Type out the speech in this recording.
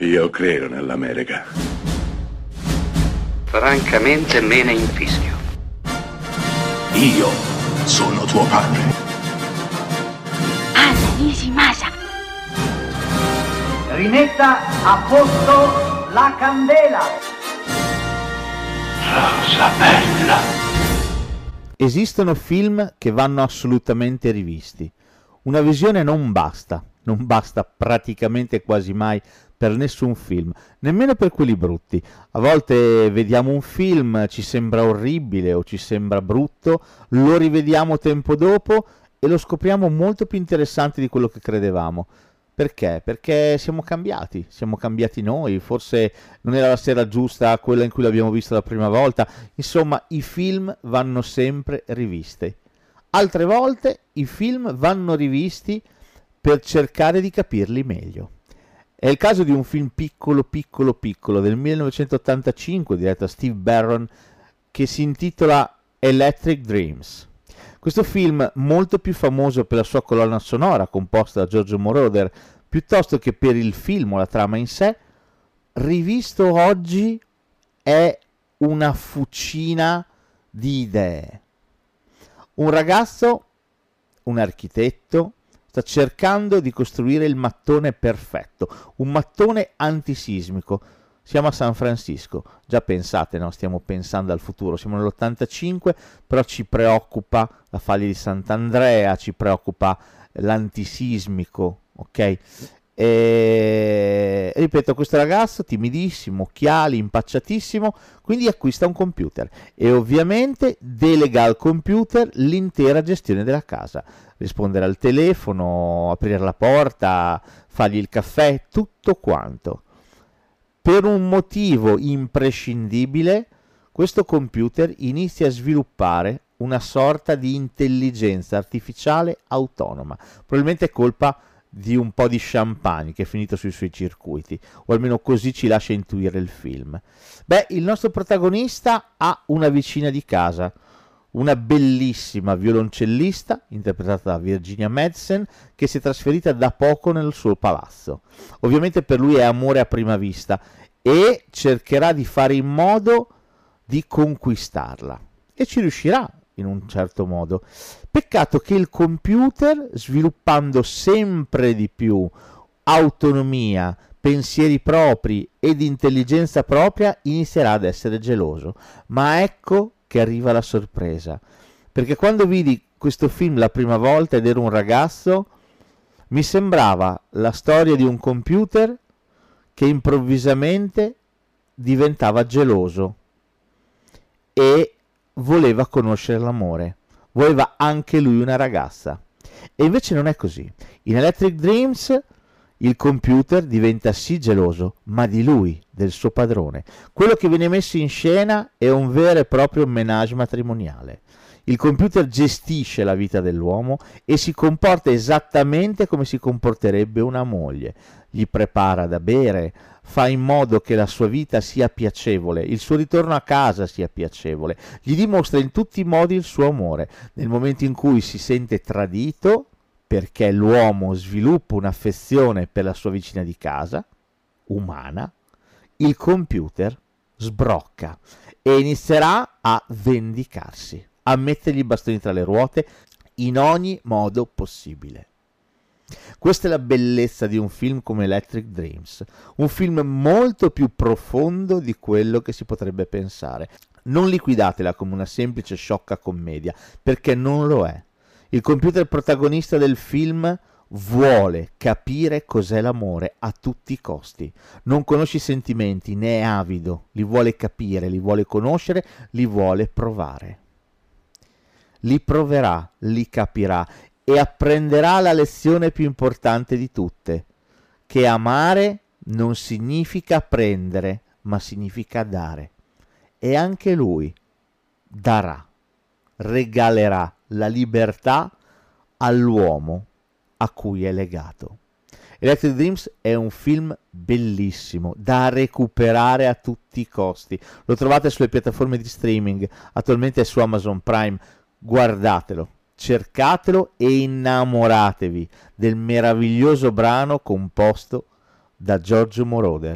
Io credo nell'America. Francamente me ne infischio. Io sono tuo padre. Anna Nishimasa. Rimetta a posto la candela. Rosa bella. Esistono film che vanno assolutamente rivisti. Una visione non basta, non basta praticamente quasi mai per nessun film, nemmeno per quelli brutti. A volte vediamo un film, ci sembra orribile o ci sembra brutto, lo rivediamo tempo dopo e lo scopriamo molto più interessante di quello che credevamo. Perché? Perché siamo cambiati, siamo cambiati noi, forse non era la sera giusta quella in cui l'abbiamo vista la prima volta, insomma i film vanno sempre rivisti. Altre volte i film vanno rivisti per cercare di capirli meglio. È il caso di un film piccolo, piccolo, piccolo del 1985 diretto da Steve Barron che si intitola Electric Dreams. Questo film, molto più famoso per la sua colonna sonora composta da Giorgio Moroder, piuttosto che per il film o la trama in sé, rivisto oggi è una fucina di idee. Un ragazzo, un architetto, sta cercando di costruire il mattone perfetto, un mattone antisismico. Siamo a San Francisco, già pensate, no? stiamo pensando al futuro, siamo nell'85, però ci preoccupa la faglia di Sant'Andrea, ci preoccupa l'antisismico, ok? E ripeto, questo ragazzo timidissimo, occhiali, impacciatissimo, quindi acquista un computer e ovviamente delega al computer l'intera gestione della casa. Rispondere al telefono, aprire la porta, fargli il caffè, tutto quanto. Per un motivo imprescindibile, questo computer inizia a sviluppare una sorta di intelligenza artificiale autonoma, probabilmente colpa di un po' di champagne che è finito sui suoi circuiti, o almeno così ci lascia intuire il film. Beh, il nostro protagonista ha una vicina di casa, una bellissima violoncellista interpretata da Virginia Madsen che si è trasferita da poco nel suo palazzo. Ovviamente per lui è amore a prima vista e cercherà di fare in modo di conquistarla e ci riuscirà in un certo modo. Peccato che il computer, sviluppando sempre di più autonomia, pensieri propri ed intelligenza propria, inizierà ad essere geloso. Ma ecco che arriva la sorpresa. Perché quando vidi questo film la prima volta ed ero un ragazzo, mi sembrava la storia di un computer che improvvisamente diventava geloso e voleva conoscere l'amore voleva anche lui una ragazza. E invece non è così. In Electric Dreams il computer diventa sì geloso, ma di lui, del suo padrone. Quello che viene messo in scena è un vero e proprio menage matrimoniale. Il computer gestisce la vita dell'uomo e si comporta esattamente come si comporterebbe una moglie. Gli prepara da bere, fa in modo che la sua vita sia piacevole, il suo ritorno a casa sia piacevole, gli dimostra in tutti i modi il suo amore. Nel momento in cui si sente tradito, perché l'uomo sviluppa un'affezione per la sua vicina di casa, umana, il computer sbrocca e inizierà a vendicarsi, a mettergli i bastoni tra le ruote in ogni modo possibile. Questa è la bellezza di un film come Electric Dreams, un film molto più profondo di quello che si potrebbe pensare. Non liquidatela come una semplice sciocca commedia, perché non lo è. Il computer protagonista del film vuole capire cos'è l'amore a tutti i costi. Non conosce i sentimenti, ne è avido, li vuole capire, li vuole conoscere, li vuole provare. Li proverà, li capirà e apprenderà la lezione più importante di tutte, che amare non significa prendere, ma significa dare. E anche lui darà, regalerà la libertà all'uomo a cui è legato. Electric Dreams è un film bellissimo da recuperare a tutti i costi. Lo trovate sulle piattaforme di streaming, attualmente è su Amazon Prime. Guardatelo, cercatelo e innamoratevi del meraviglioso brano composto da Giorgio Moroder.